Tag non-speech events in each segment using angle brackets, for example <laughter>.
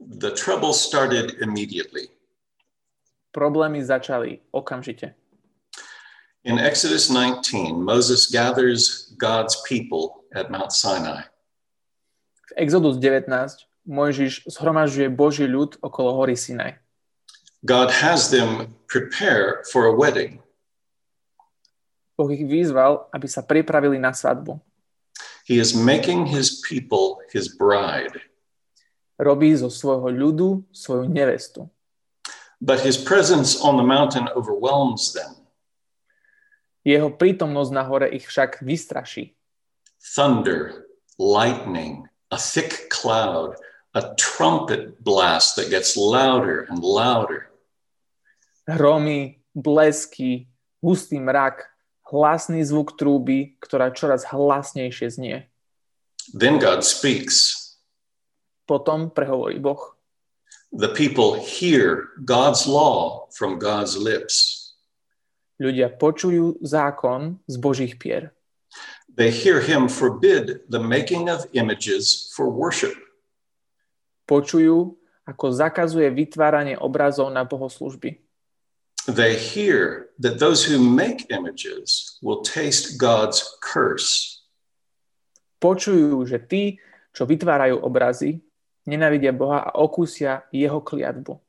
The trouble started immediately. Problémy začali okamžite. In Exodus 19, Moses gathers God's people at Mount Sinai. V Exodus 19 Mojžiš zhromažďuje Boží ľud okolo hory Sinaj. God has them prepare for a wedding. Boh ich vyzval, aby sa pripravili na svadbu. He is making his people his bride. Robí zo svojho ľudu svoju nevestu. But his presence on the mountain overwhelms them. Jeho prítomnosť na hore ich však vystraší. Thunder, lightning, a thick cloud, a trumpet blast that gets louder and louder. Hromy, blesky, hustý mrak, hlasný zvuk trúby, ktorá čoraz hlasnejšie znie. Then God speaks. Potom prehovorí Boh. The people hear God's law from God's lips. Ľudia počujú zákon z Božích pier. They hear him forbid the making of images for worship. Počujú, ako zakazuje vytváranie obrazov na bohoslužby. They hear that those who make images will taste God's curse. Počujú, že tí, čo vytvárajú obrazy, nenavidia Boha a okúsia jeho kliatbu.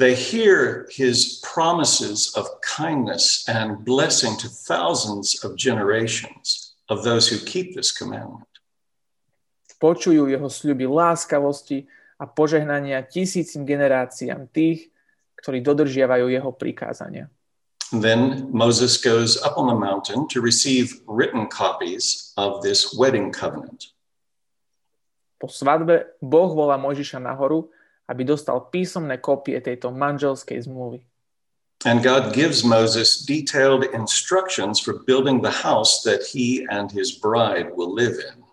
They hear his promises of kindness and blessing to thousands of generations of those who keep this commandment. Počujú jeho sľuby láskavosti a požehnania tisícim generáciám tých, ktorí dodržiavajú jeho prikázania. Then Moses goes up on the mountain to receive written copies of this wedding covenant. Po svadbe Boh volá Mojžiša nahoru, aby dostal písomné kopie tejto manželskej zmluvy. And God gives Moses detailed instructions for building the house that he and his bride will live in.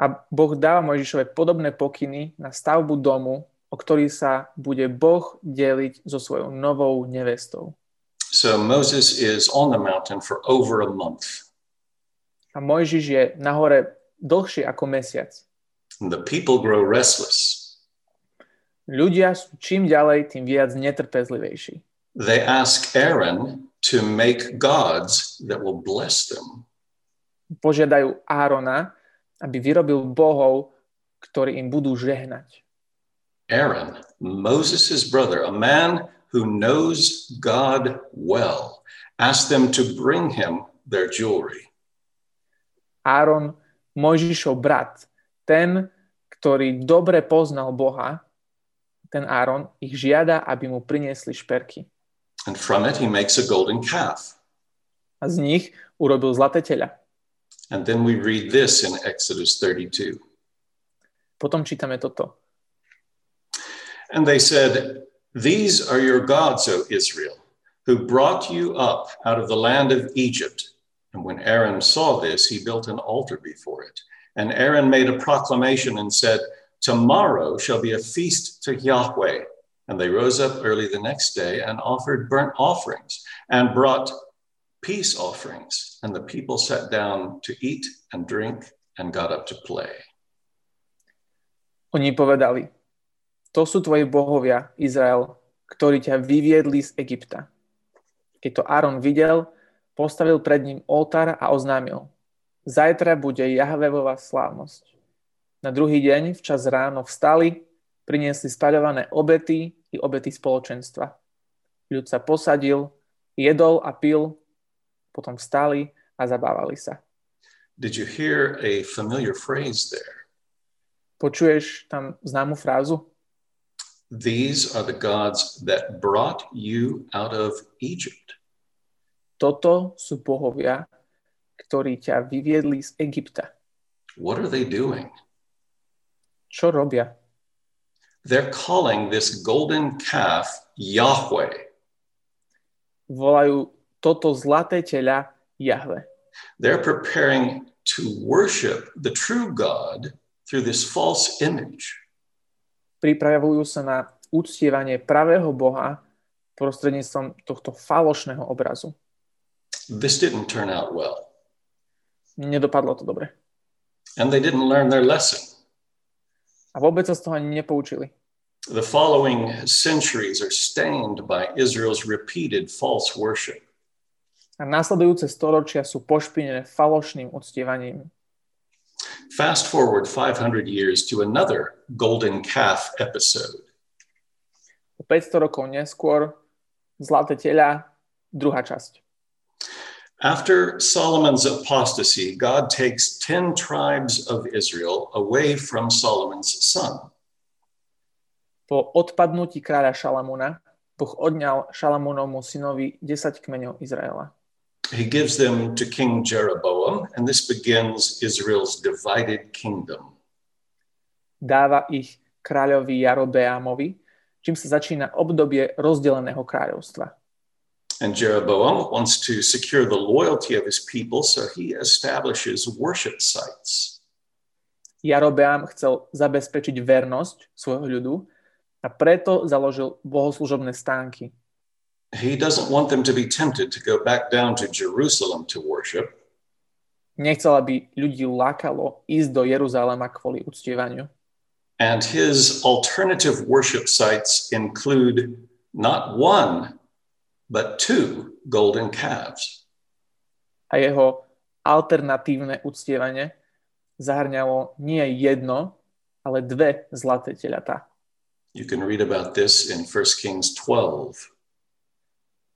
A Boh dáva Mojžišove podobné pokyny na stavbu domu, o ktorý sa bude Boh deliť so svojou novou nevestou. So Moses is on the mountain for over a month. A Mojžiš je nahore dlhšie ako mesiac. And the people grow restless. Ľudia sú čím ďalej, tým viac netrpezlivejší. They ask Aaron to make gods that will bless them. Požiadajú Árona, aby vyrobil bohov, ktorí im budú žehnať. Aaron, Moses' brother, a man who knows God well, asked them to bring him their jewelry. Áron, Mojžišov brat, ten, ktorý dobre poznal Boha, ten Áron ich žiada, aby mu priniesli šperky. And from it he makes a golden calf. A z nich urobil zlaté teľa. And then we read this in Exodus 32. Potom čítame toto. And they said, These are your gods, O Israel, who brought you up out of the land of Egypt. And when Aaron saw this, he built an altar before it. And Aaron made a proclamation and said, Tomorrow shall be a feast to Yahweh. And they rose up early the next day and offered burnt offerings and brought peace offerings. And the people sat down to eat and drink and got up to play. Oni povedali, to sú tvoji bohovia, Izrael, ktorí ťa vyviedli z Egypta. Keď to Áron videl, postavil pred ním oltár a oznámil, zajtra bude Jahvevová slávnosť. Na druhý deň, včas ráno, vstali, priniesli spaľované obety i obety spoločenstva. Ľud sa posadil, jedol a pil, potom vstali a zabávali sa. Did you hear a familiar phrase there? Počuješ tam známu frázu? These are the gods that brought you out of Egypt. Toto sú bohovia, ktorí ťa vyviedli z Egypta. What are they doing? Čo robia? They're calling this golden calf Yahweh. Volajú toto zlaté teľa Jahve. They're preparing to worship the true God through this false image. Pripravujú sa na uctievanie pravého Boha prostredníctvom tohto falošného obrazu. This didn't turn out well. Nedopadlo to dobre. And they didn't learn their lesson. A vôbec sa z toho ani nepoučili. The following centuries are stained by Israel's repeated false worship. A následujúce storočia sú pošpinené falošným uctievaním. Fast forward 500 years to another golden calf episode. 500 rokov neskôr Zlaté teľa, druhá časť. After Solomon's apostasy, God takes 10 tribes of Israel away from Solomon's son. Po odpadnutí kráľa Šalamúna, Boh odňal Šalamúnovmu synovi 10 kmeňov Izraela. He gives them to King Jeroboam, and this begins Israel's divided kingdom. Dáva ich kráľovi Jarobeamovi, čím sa začína obdobie rozdeleného kráľovstva. And Jeroboam wants to secure the loyalty of his people, so he establishes worship sites. Jarobeam chcel zabezpečiť vernosť svojho ľudu a preto založil bohoslužobné stánky. He doesn't want them to be tempted to go back down to Jerusalem to worship. Nechcel, aby ľudí lákalo ísť do Jeruzalema kvôli uctievaniu. And his alternative worship sites include not one, but two golden calves. A jeho alternatívne uctievanie zahrňalo nie jedno, ale dve zlaté teľatá. You can read about this in 1 Kings 12.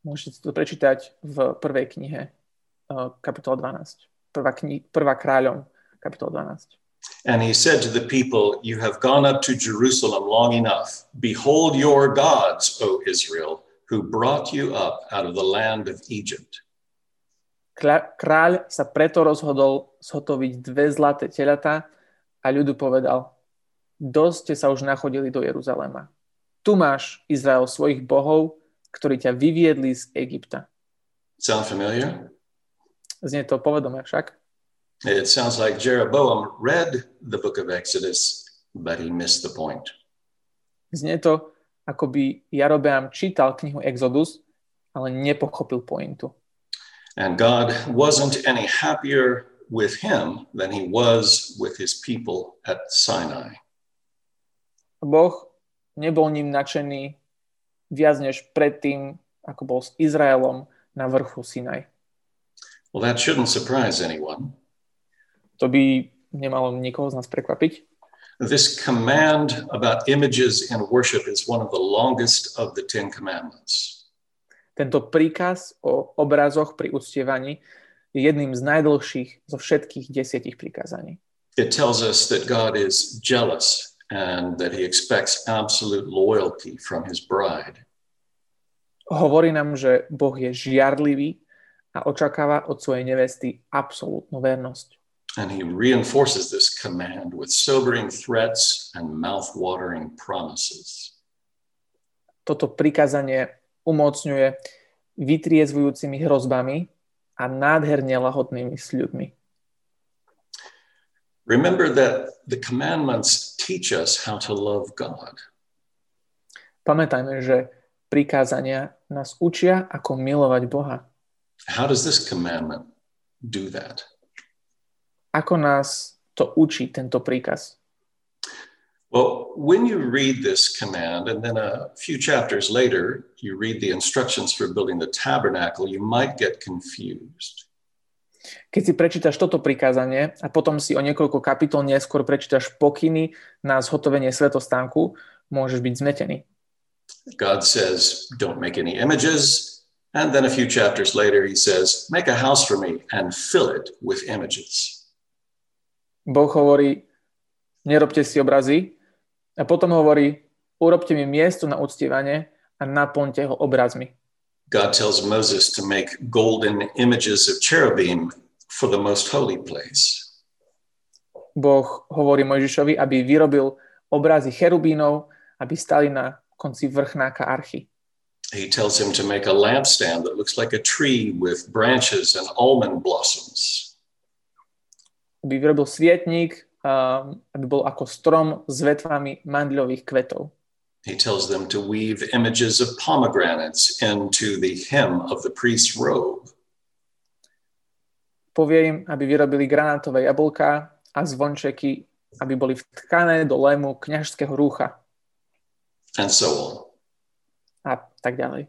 Môžete to prečítať v prvej knihe, uh, kapitola 12. Prvá, kni- prvá kráľom, kapitola 12. And he said to the people, You have gone up to Jerusalem long enough. Behold your gods, O Israel, who brought you up out of the land of Egypt. Kráľ sa preto rozhodol zhotoviť dve zlaté teľatá a ľudu povedal, dosť ste sa už nachodili do Jeruzalema. Tu máš, Izrael, svojich bohov, ktorí ťa vyviedli z Egypta. Sound familiar? Znie to povedomé však. It sounds like Jeroboam read the book of Exodus, but he missed the point. Znie to, ako by Jarobeam čítal knihu Exodus, ale nepochopil pointu. And God wasn't any happier with him than he was with his people at Sinai. Boh nebol ním nadšený viac než predtým, ako bol s Izraelom na vrchu Sinaj. Well, that shouldn't surprise anyone. To by nemalo nikoho z nás prekvapiť. This command about images in worship is one of the longest of the Ten Commandments. Tento príkaz o obrazoch pri uctievaní je jedným z najdlhších zo všetkých desiatich prikázaní. It tells us that God is jealous and that he expects absolute loyalty from his bride. Hovorí nám, že Boh je žiarlivý a očakáva od svojej nevesty absolútnu vernosť. And he reinforces this command with sobering threats and mouth-watering promises. Toto prikázanie umocňuje vytriezvujúcimi hrozbami a nádherne lahodnými sľubmi. Remember that the commandments teach us how to love God. Pamätajme, že prikázania nás učia, ako milovať Boha. How does this commandment do that? Ako nás to učí tento príkaz? Well, when you read this command, and then a few chapters later, you read the instructions for building the tabernacle, you might get confused. Keď si prečítaš toto prikázanie a potom si o niekoľko kapitol neskôr prečítaš pokyny na zhotovenie svetostánku, môžeš byť zmetený. God says, don't make any images. And then a few chapters later, he says, make a house for me and fill it with images. Boh hovorí, nerobte si obrazy. A potom hovorí, urobte mi miesto na uctievanie a naplňte ho obrazmi. God tells Moses to make golden images of cherubim for the most holy place. Boh hovorí Mojžišovi, aby vyrobil obrazy cherubínov, aby stali na konci vrchnáka archy. He tells him to make a lampstand that looks like a tree with branches and almond blossoms. Aby vyrobil svietník, aby bol ako strom s vetvami mandľových kvetov. He tells them to weave images of pomegranates into the hem of the priest's robe. Povie im, aby vyrobili granátové jablká a zvončeky aby boli vtkané do lému kňažského rúcha and so on. a tak ďalej.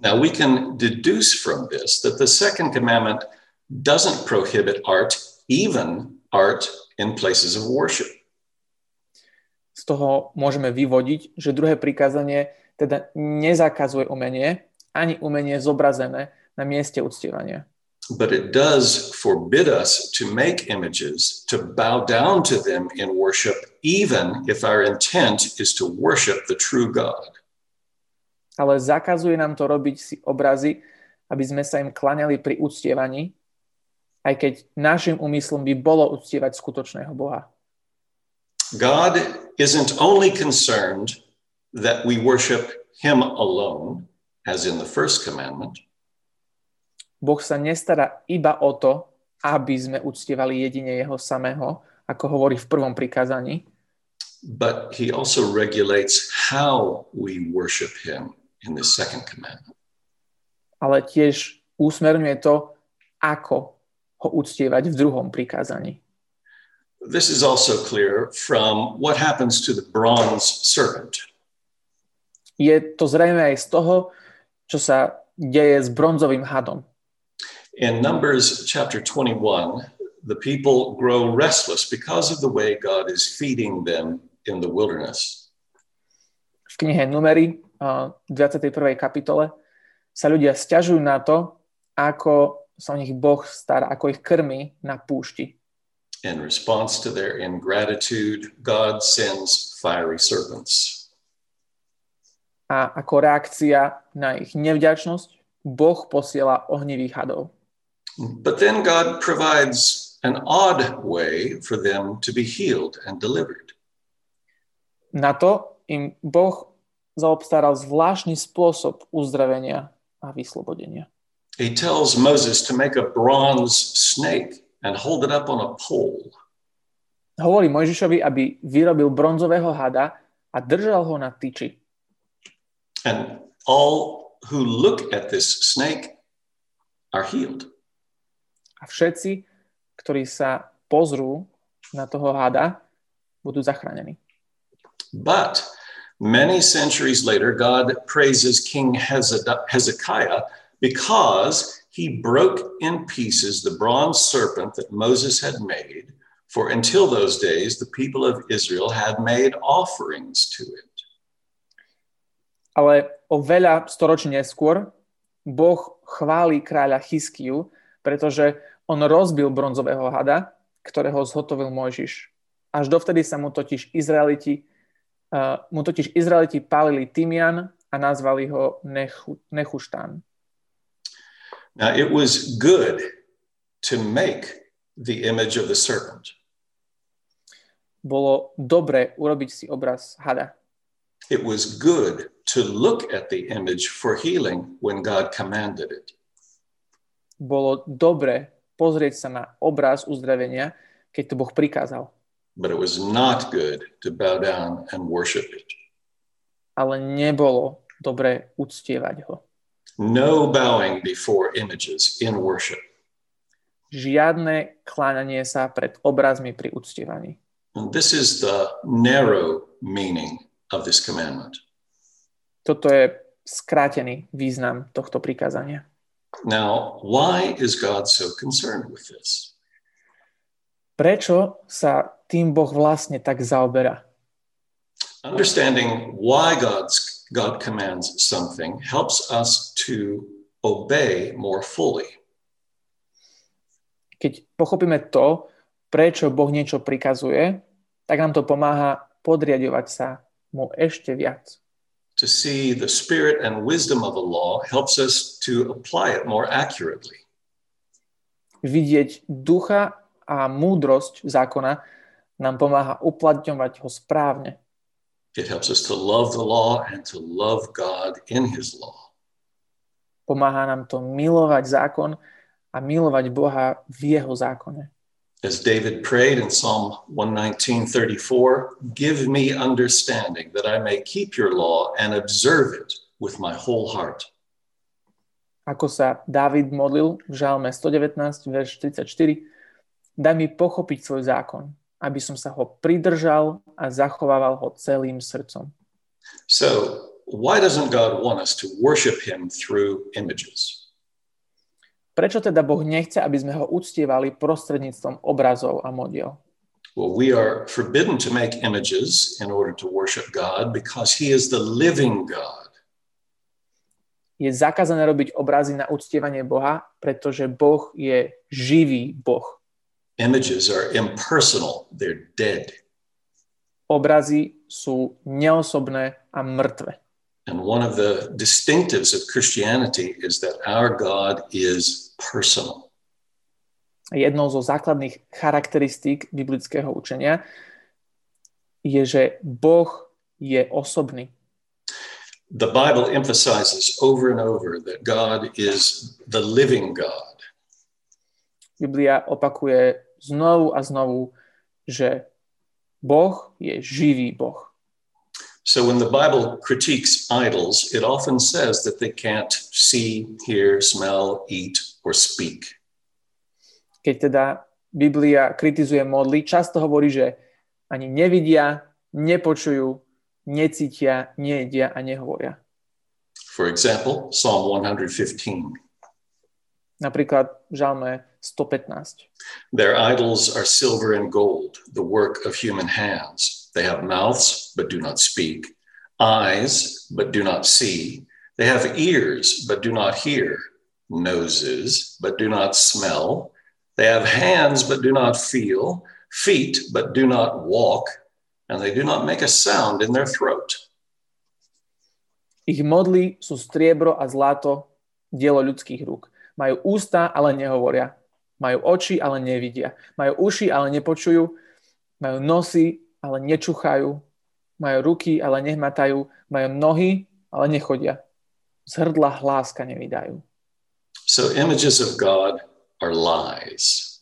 Now we can deduce from this that the second commandment doesn't prohibit art, even art in places of worship. Z toho môžeme vyvodiť, že druhé prikázanie teda nezakazuje umenie, ani umenie zobrazené na mieste uctievania. But it does forbid us to make images, to bow down to them in worship, even if our intent is to worship the true God. Ale zakazuje nám to robiť si obrazy, aby sme sa im klaňali pri uctievaní, aj keď našim úmyslom by bolo uctievať skutočného Boha. God isn't only concerned that we worship him alone, as in the first commandment, Boh sa nestará iba o to, aby sme uctievali jedine jeho samého, ako hovorí v prvom prikázaní, but he also regulates how we worship him in the second commandment. ale tiež usmerňuje to, ako ho uctievať v druhom prikázaní. This is also clear from what happens to the bronze serpent. Je to zrejme aj z toho, čo sa deje s bronzovým hadom. In Numbers chapter 21, the people grow restless because of the way God is feeding them in the wilderness. V knihe Numery, uh, 21. kapitole, sa ľudia stiažujú na to, ako sa o nich Boh stará, ako ich krmí na púšti. In response to their ingratitude, God sends fiery serpents. A ako reakcia na ich nevďačnosť, Boh posiela ohnivých hadov. But then God provides an odd way for them to be healed and delivered. Na to im Boh zaobstaral zvláštny spôsob uzdravenia a vyslobodenia. He tells Moses to make a bronze snake and hold it up on a pole. Hovorí Mojžišovi, aby vyrobil bronzového hada a držal ho na tyči. And all who look at this snake are healed. A všetci, ktorí sa pozrú na toho hada, budú zachránení. But many centuries later, God praises King Hezekiah because he broke in pieces the bronze serpent that Moses had made. For until those days, the people of Israel had made offerings to it. Ale o veľa storočí neskôr Boh chváli kráľa Chyskiu, pretože on rozbil bronzového hada, ktorého zhotovil Mojžiš. Až dovtedy sa mu totiž Izraeliti, uh, mu totiž Izraeliti pálili tymian a nazvali ho Nechu, Nechuštán. Now, it was good to make the image of the serpent. Bolo dobre urobiť si obraz hada. It was good to look at the image for healing when God commanded it. Bolo dobre pozrieť sa na obraz uzdravenia, keď to Boh prikázal. But it was not good to bow down and worship it. Ale nebolo dobre uctievať ho. No bowing before images in worship. Žiadne kláňanie sa pred obrazmi pri uctievaní. And this is the narrow meaning of this commandment. Toto je skrátený význam tohto prikázania. Now, why is God so concerned with this? Prečo sa tým Boh vlastne tak zaoberá? Understanding why God's, God commands something helps us to obey more fully. Keď pochopíme to, prečo Boh niečo prikazuje, tak nám to pomáha podriadovať sa mu ešte viac. To see the spirit and wisdom of a law helps us to apply it more accurately. Vidieť ducha a múdrosť zákona nám pomáha uplatňovať ho správne. It helps us to love the law and to love God in his law. Pomáha nám to milovať zákon a milovať Boha v jeho zákone. As David prayed in Psalm 119:34, give me understanding that I may keep your law and observe it with my whole heart. Ako sa Dávid modlil v Žalme 119, verš 34, daj mi pochopiť svoj zákon aby som sa ho pridržal a zachovával ho celým srdcom. So, why doesn't God want us to worship him through images? Prečo teda Boh nechce, aby sme ho uctievali prostredníctvom obrazov a modiel? Well, we are forbidden to make images in order to worship God because he is the living God. Je zakázané robiť obrazy na uctievanie Boha, pretože Boh je živý Boh. Images are impersonal, they're dead. Obrazy sú neosobné a mŕtve. And one of the distinctives of Christianity is that our God is personal. Jednou zo základných charakteristík biblického učenia je, že Boh je osobný. The Bible emphasizes over and over that God is the living God. Biblia opakuje znovu a znovu, že Boh je živý Boh. So when the Bible critiques idols, it often says that they can't see, hear, smell, eat, or speak. Keď teda Biblia kritizuje modly, často hovorí, že ani nevidia, nepočujú, necítia, nejedia a nehovoria. For example, Psalm 115. Napríklad v Žalme 115. Their idols are silver and gold, the work of human hands. They have mouths, but do not speak, eyes, but do not see. They have ears, but do not hear, noses, but do not smell. They have hands, but do not feel, feet, but do not walk, and they do not make a sound in their throat. Ich modly sú striebro a zlato, dielo ľudských rúk. Majú ústa, ale nehovoria. Majú oči, ale nevidia. Majú uši, ale nepočujú. Majú nosy, ale nečuchajú. Majú ruky, ale nehmatajú. Majú nohy, ale nechodia. Z hrdla hláska nevydajú. So images of God are lies.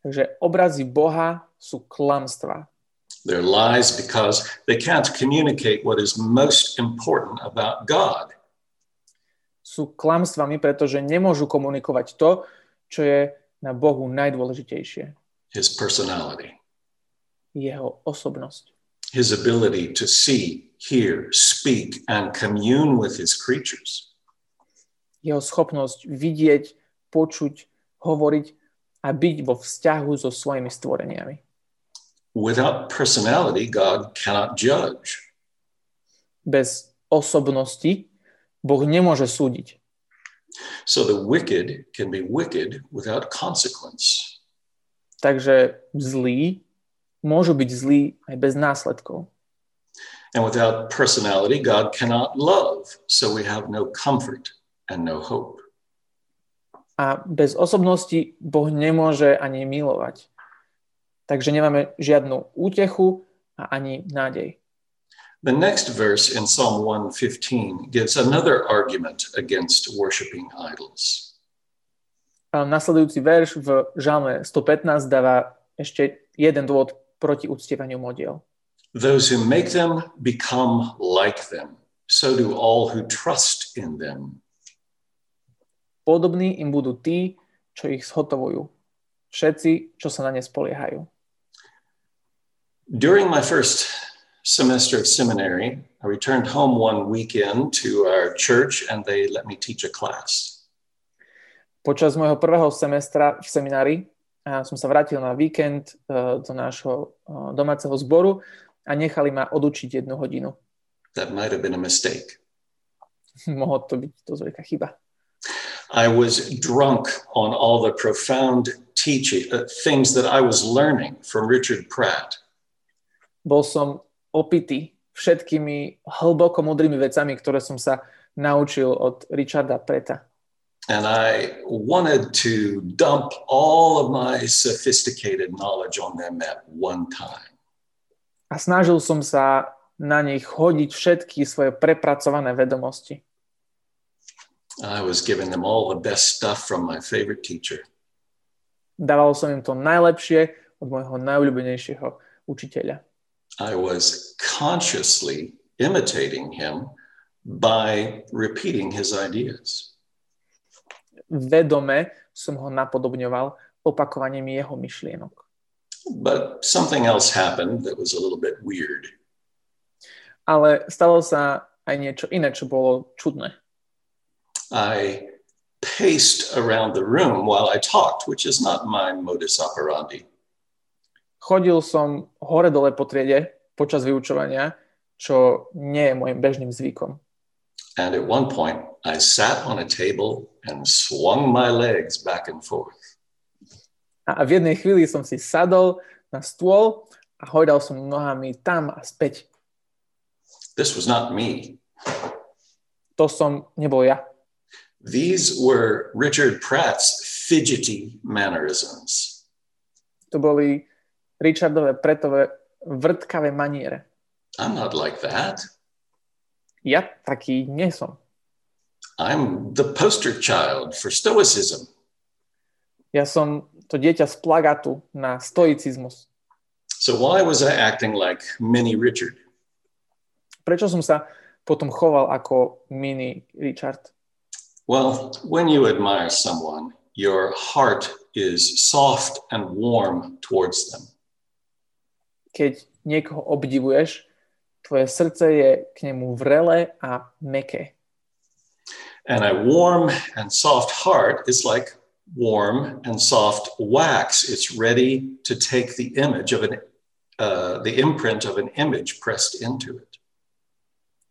Takže obrazy Boha sú klamstva. They're lies because they can't communicate what is most important about God. Sú klamstvami, pretože nemôžu komunikovať to, čo je na Bohu najdôležitejšie. His personality, Jeho osobnosť. his ability to see, hear, speak, and commune with his creatures. Jeho schopnosť vidieť, počuť, hovoriť a byť vo vzťahu so svojimi stvoreniami. Without personality, God cannot judge. Bez osobnosti Boh nemôže súdiť. So the wicked can be wicked without consequence. Takže zlí môžu byť zlí aj bez následkov. And without personality, God cannot love. So we have no comfort and no hope. A bez osobnosti Boh nemôže ani milovať. Takže nemáme žiadnu útechu a ani nádej. The next verse in Psalm 115 gives another argument against worshiping idols. A nasledujúci verš v Žalme 115 dáva ešte jeden dôvod proti uctievaniu modiel. Those who make them become like them. So do all who trust in them. Podobní im budú tí, čo ich zhotovujú. Všetci, čo sa na ne spoliehajú. During my first semester of seminary, I returned home one weekend to our church and they let me teach a class. Počas môjho prvého semestra v seminári som sa vrátil na víkend uh, do nášho uh, domáceho zboru a nechali ma odučiť jednu hodinu. That might have been a mistake. <laughs> Mohlo to byť dosť veľká chyba. I was drunk on all the profound teaching, uh, things that I was learning from Richard Pratt. Bol som opitý všetkými hlboko mudrými vecami, ktoré som sa naučil od Richarda Preta. And I wanted to dump all of my sophisticated knowledge on them at one time. A snažil som sa na nich hodiť všetky svoje prepracované vedomosti. I was giving them all the best stuff from my favorite teacher. Dával som im to najlepšie od môjho najobľúbenejšieho učiteľa. I was consciously imitating him by repeating his ideas. Vedome som ho napodobňoval opakovaním jeho myšlienok. But something else happened that was a little bit weird. Ale stalo sa aj niečo iné, čo bolo čudné. I paced around the room while I talked, which is not my modus operandi. Chodil som hore-dole po triede počas vyučovania, čo nie je môjim bežným zvykom. And at one point, I sat on a table and swung my legs back and forth. A v jednej chvíli som si sadol na stôl a hojdal som nohami tam a späť. This was not me. To som nebol ja. These were Richard Pratt's fidgety mannerisms. To boli Richardové pretové vrtkavé maniere. I'm not like that. Ja taký nie som. I'm the poster child for Stoicism. Ja som to dieťa z plagatu na stoicizmus. So why was I acting like mini Richard? Prečo som sa potom choval ako mini Richard? Well, when you admire someone, your heart is soft and warm towards them. Keď niekoho obdivuješ, tvoje srdce je k nemu vrele a meké. And a warm and soft heart is like warm and soft wax. It's ready to take the image of an, uh, the imprint of an image pressed into it.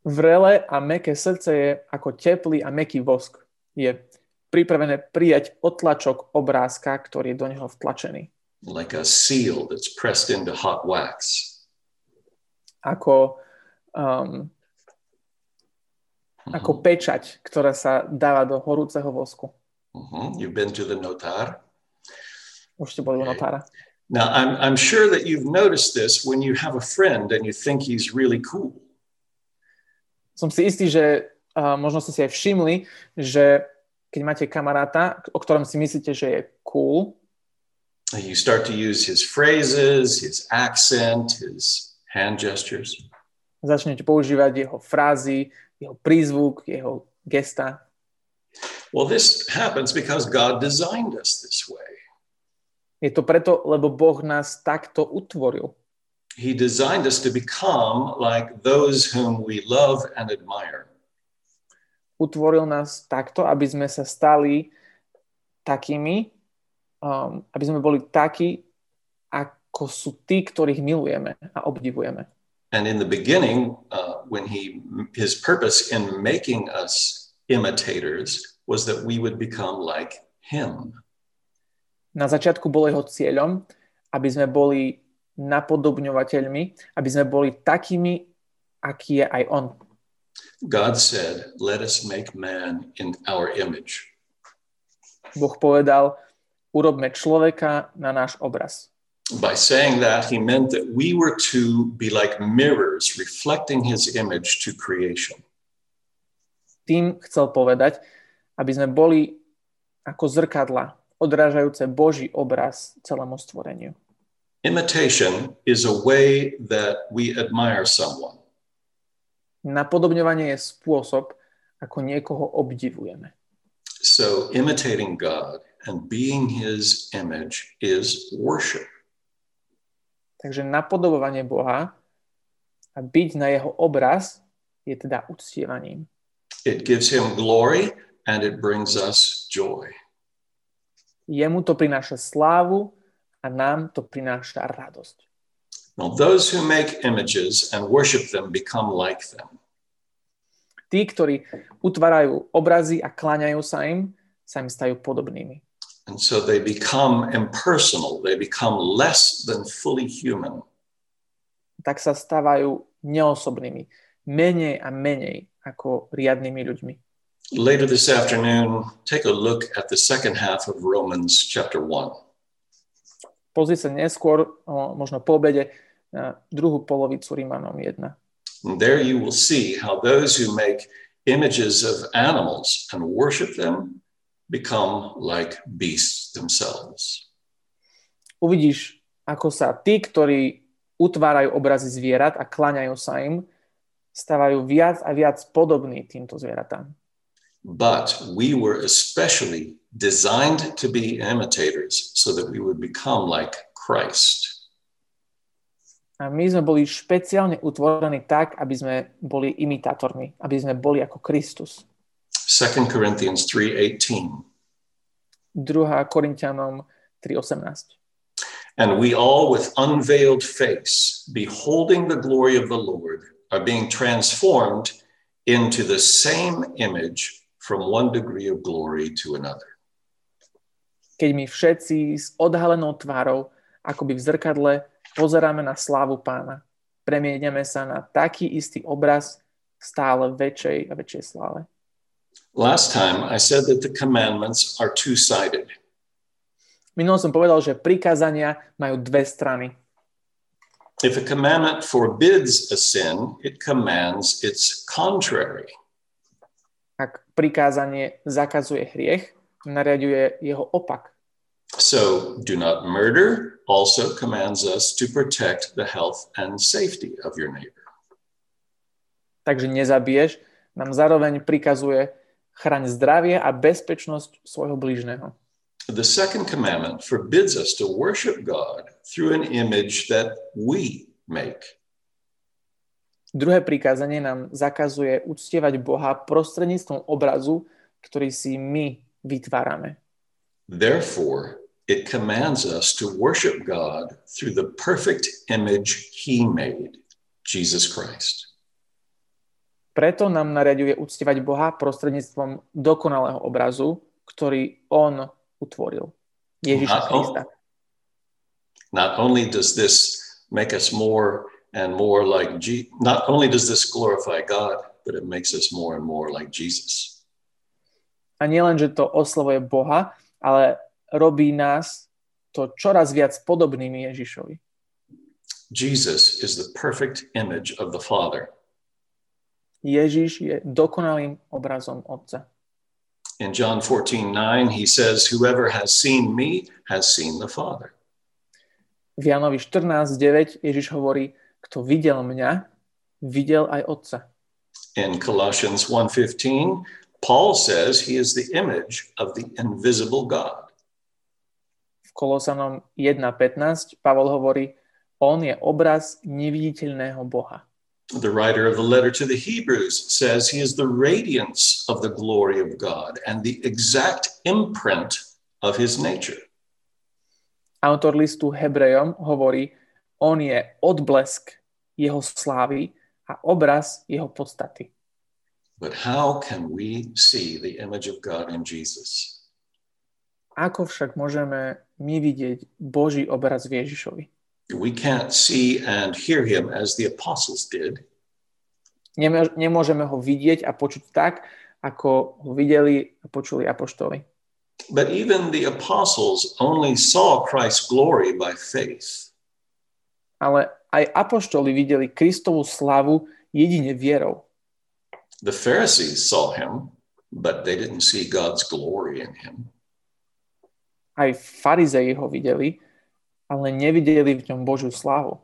Vrele a meké srdce je ako teplý a meký vosk. Je pripravené prijať otlačok obrázka, ktorý je do neho vtlačený. Like a seal that's pressed into hot wax. Ako, um, ako pečať, ktorá sa dáva do horúceho vosku. Mhm. You've been to the notar. Už ste boli u notára. Now, I'm, I'm sure that you've noticed this when you have a friend and you think he's really cool. Som si istý, že uh, možno ste si aj všimli, že keď máte kamaráta, o ktorom si myslíte, že je cool, You start to use his phrases, his accent, his hand gestures. začnete používať jeho frázy, jeho prízvuk, jeho gesta. Well, this happens because God designed us this way. Je to preto, lebo Boh nás takto utvoril. He designed us to become like those whom we love and admire. Utvoril nás takto, aby sme sa stali takými, um, aby sme boli takí, ako sú tí, ktorých milujeme a obdivujeme. And in the beginning, uh, when he his purpose in making us imitators was that we would become like him. Na začiatku bol jeho cieľom, aby sme boli napodobňovateľmi, aby sme boli takými, aký je aj on. God said, "Let us make man in our image." Boh povedal, urobme človeka na náš obraz. By saying that, he meant that we were to be like mirrors reflecting his image to creation. Tým chcel povedať, aby sme boli ako zrkadla, odrážajúce Boží obraz celému stvoreniu. Imitation is a way that we admire someone. Napodobňovanie je spôsob, ako niekoho obdivujeme. So, imitating God and being his image is worship. Takže napodobovanie Boha a byť na jeho obraz je teda uctievaním. It gives him glory and it brings us joy. Jemu to prináša slávu a nám to prináša radosť. Now, those who make images and worship them become like them. Tí, ktorí utvárajú obrazy a kláňajú sa im, sa im stajú podobnými. And so they become impersonal, they become less than fully human. Tak sa stávajú neosobnými, menej a menej ako riadnymi ľuďmi. Later this afternoon, take a look at the second half of Romans chapter 1. Pozri sa neskôr, možno po obede, na druhú polovicu Rímanom 1. And there you will see how those who make images of animals and worship them become like beasts themselves. Uvidíš, ako sa tí, ktorí utvárajú obrazy zvierat a klaňajú sa im, stávajú viac a viac podobní týmto zvieratám. But we were especially designed to be imitators so that we would become like Christ. A my sme boli špeciálne utvorení tak, aby sme boli imitátormi, aby sme boli ako Kristus. 2 Corinthians 3:18. 2. Korintianom 3.18. And we all with unveiled face, beholding the glory of the Lord, are being transformed into the same image from one degree of glory to another. Keď my všetci s odhalenou tvárou, akoby v zrkadle, pozeráme na slávu pána, premieniame sa na taký istý obraz stále väčšej a väčšej sláve. Last time I said that the commandments are two-sided. Minul som povedal, že prikázania majú dve strany. If a commandment forbids a sin, it commands its contrary. Ak prikázanie zakazuje hriech, nariaduje jeho opak. So, do not murder also commands us to protect the health and safety of your neighbor. Takže nezabiješ, nám zároveň prikazuje chraň zdravie a bezpečnosť svojho blížneho. The second commandment forbids us to worship God through an image that we make. Druhé prikázanie nám zakazuje uctievať Boha prostredníctvom obrazu, ktorý si my vytvárame. Therefore, it commands us to worship God through the perfect image he made, Jesus Christ. Preto nám nariaduje uctievať Boha prostredníctvom dokonalého obrazu, ktorý on utvoril. Ježiša Krista. not only does this make us more and more like Je- not only does this glorify God, but it makes us more and more like Jesus. A nielen, že to oslovuje Boha, ale robí nás to čoraz viac podobnými Ježišovi. Jesus is the perfect image of the Father. Ježiš je dokonalým obrazom Otca. In John 14, 9, he says, Whoever has seen me has seen the Father. V Janovi 14.9 Ježiš hovorí, kto videl mňa, videl aj Otca. In Colossians 1:15, Paul says he is the image of the invisible God. V Kolosanom 1.15 Pavol hovorí, on je obraz neviditeľného Boha. The writer of the letter to the Hebrews says he is the radiance of the glory of God and the exact imprint of his nature. Autor listu Hebrejom hovorí, on je odblesk jeho slávy a obraz jeho podstaty. But how can we see the image of God in Jesus? Ako však môžeme my vidieť Boží obraz v Ježišovi? We can't see and hear him as the apostles did. Nemô- Nemôžeme ho vidieť a počuť tak, ako ho videli a počuli apoštoli. But even the apostles only saw Christ's glory by faith. Ale aj apoštoli videli Kristovú slavu jedine vierou. The Pharisees saw him, but they didn't see God's glory in him. Aj farizeji ho videli, ale nevideli v ňom Božiu slavu.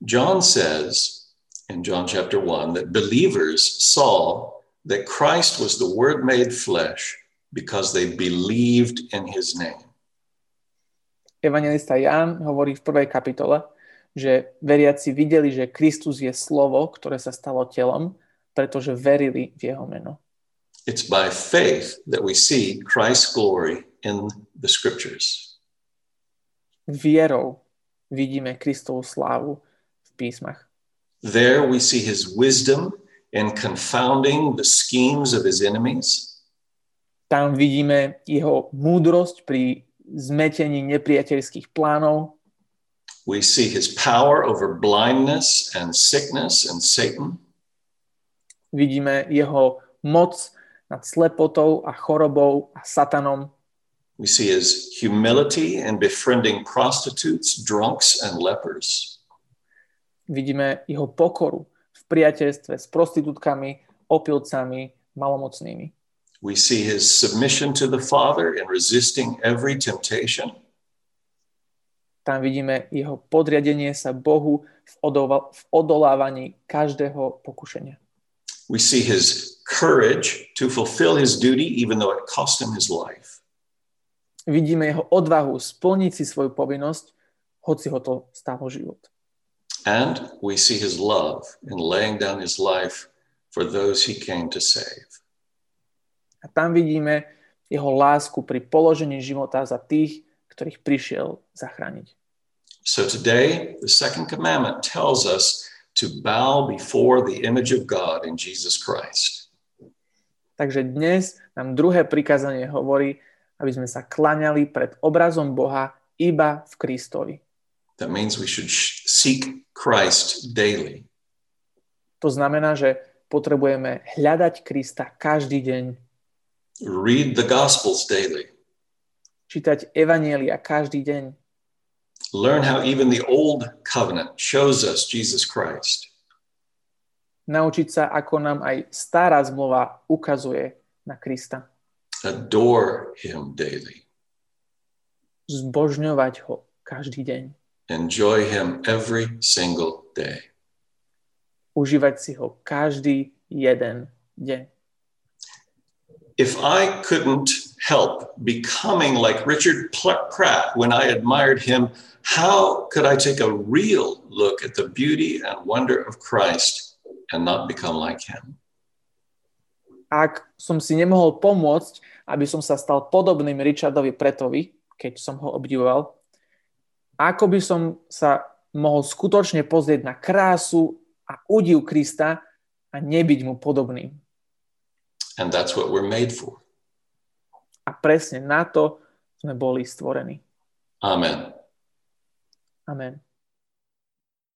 John says in John chapter 1 that believers saw that Christ was the Word made flesh because they believed in his name. Evangelista Ján hovorí v prvej kapitole, že veriaci videli, že Kristus je slovo, ktoré sa stalo telom, pretože verili v jeho meno. It's by faith that we see Christ's glory in the scriptures. Vierou vidíme Kristovú slávu v písmach. There we see his wisdom in confounding the schemes of his enemies. Tam vidíme jeho múdrosť pri zmetení nepriateľských plánov. We see his power over blindness and sickness and Satan. Vidíme jeho moc nad slepotou a chorobou a satanom. We see his humility in befriending prostitutes, drunks, and lepers. Vidíme jeho pokoru v priateľstve s prostitútkami, opilcami, malomocnými. We see his submission to the Father in resisting every temptation. Tam vidíme jeho podriadenie sa Bohu v, odova- v odolávaní každého pokušenia. We see his courage to fulfill his duty, even though it cost him his life. Vidíme jeho odvahu splniť si svoju povinnosť, hoci ho to stálo život. And we see his love in laying down his life for those he came to save. A tam vidíme jeho lásku pri položení života za tých, ktorých prišiel zachrániť. So today, the second commandment tells us to bow before the image of God in Jesus Christ. Takže dnes nám druhé prikázanie hovorí, aby sme sa klaňali pred obrazom Boha iba v Kristovi. That means we should seek Christ daily. To znamená, že potrebujeme hľadať Krista každý deň. Read the Gospels daily. Čítať Evanielia každý deň. Learn how even the old covenant shows us Jesus Christ. Naučiť sa, ako nám aj stará zmluva ukazuje na Krista. Adore him daily. Zbožňovať ho každý deň. Enjoy him every single day. Užívať si ho každý jeden deň. If I couldn't help becoming like Richard Pratt when I admired him, how could I take a real look at the beauty and wonder of Christ and not become like him? Ak som si nemohol pomôcť, aby som sa stal podobným Richardovi Pretovi, keď som ho obdivoval, ako by som sa mohol skutočne pozrieť na krásu a údiv Krista a nebyť mu podobným. And that's what we're made for. A presne na to sme boli stvorení. Amen. Amen.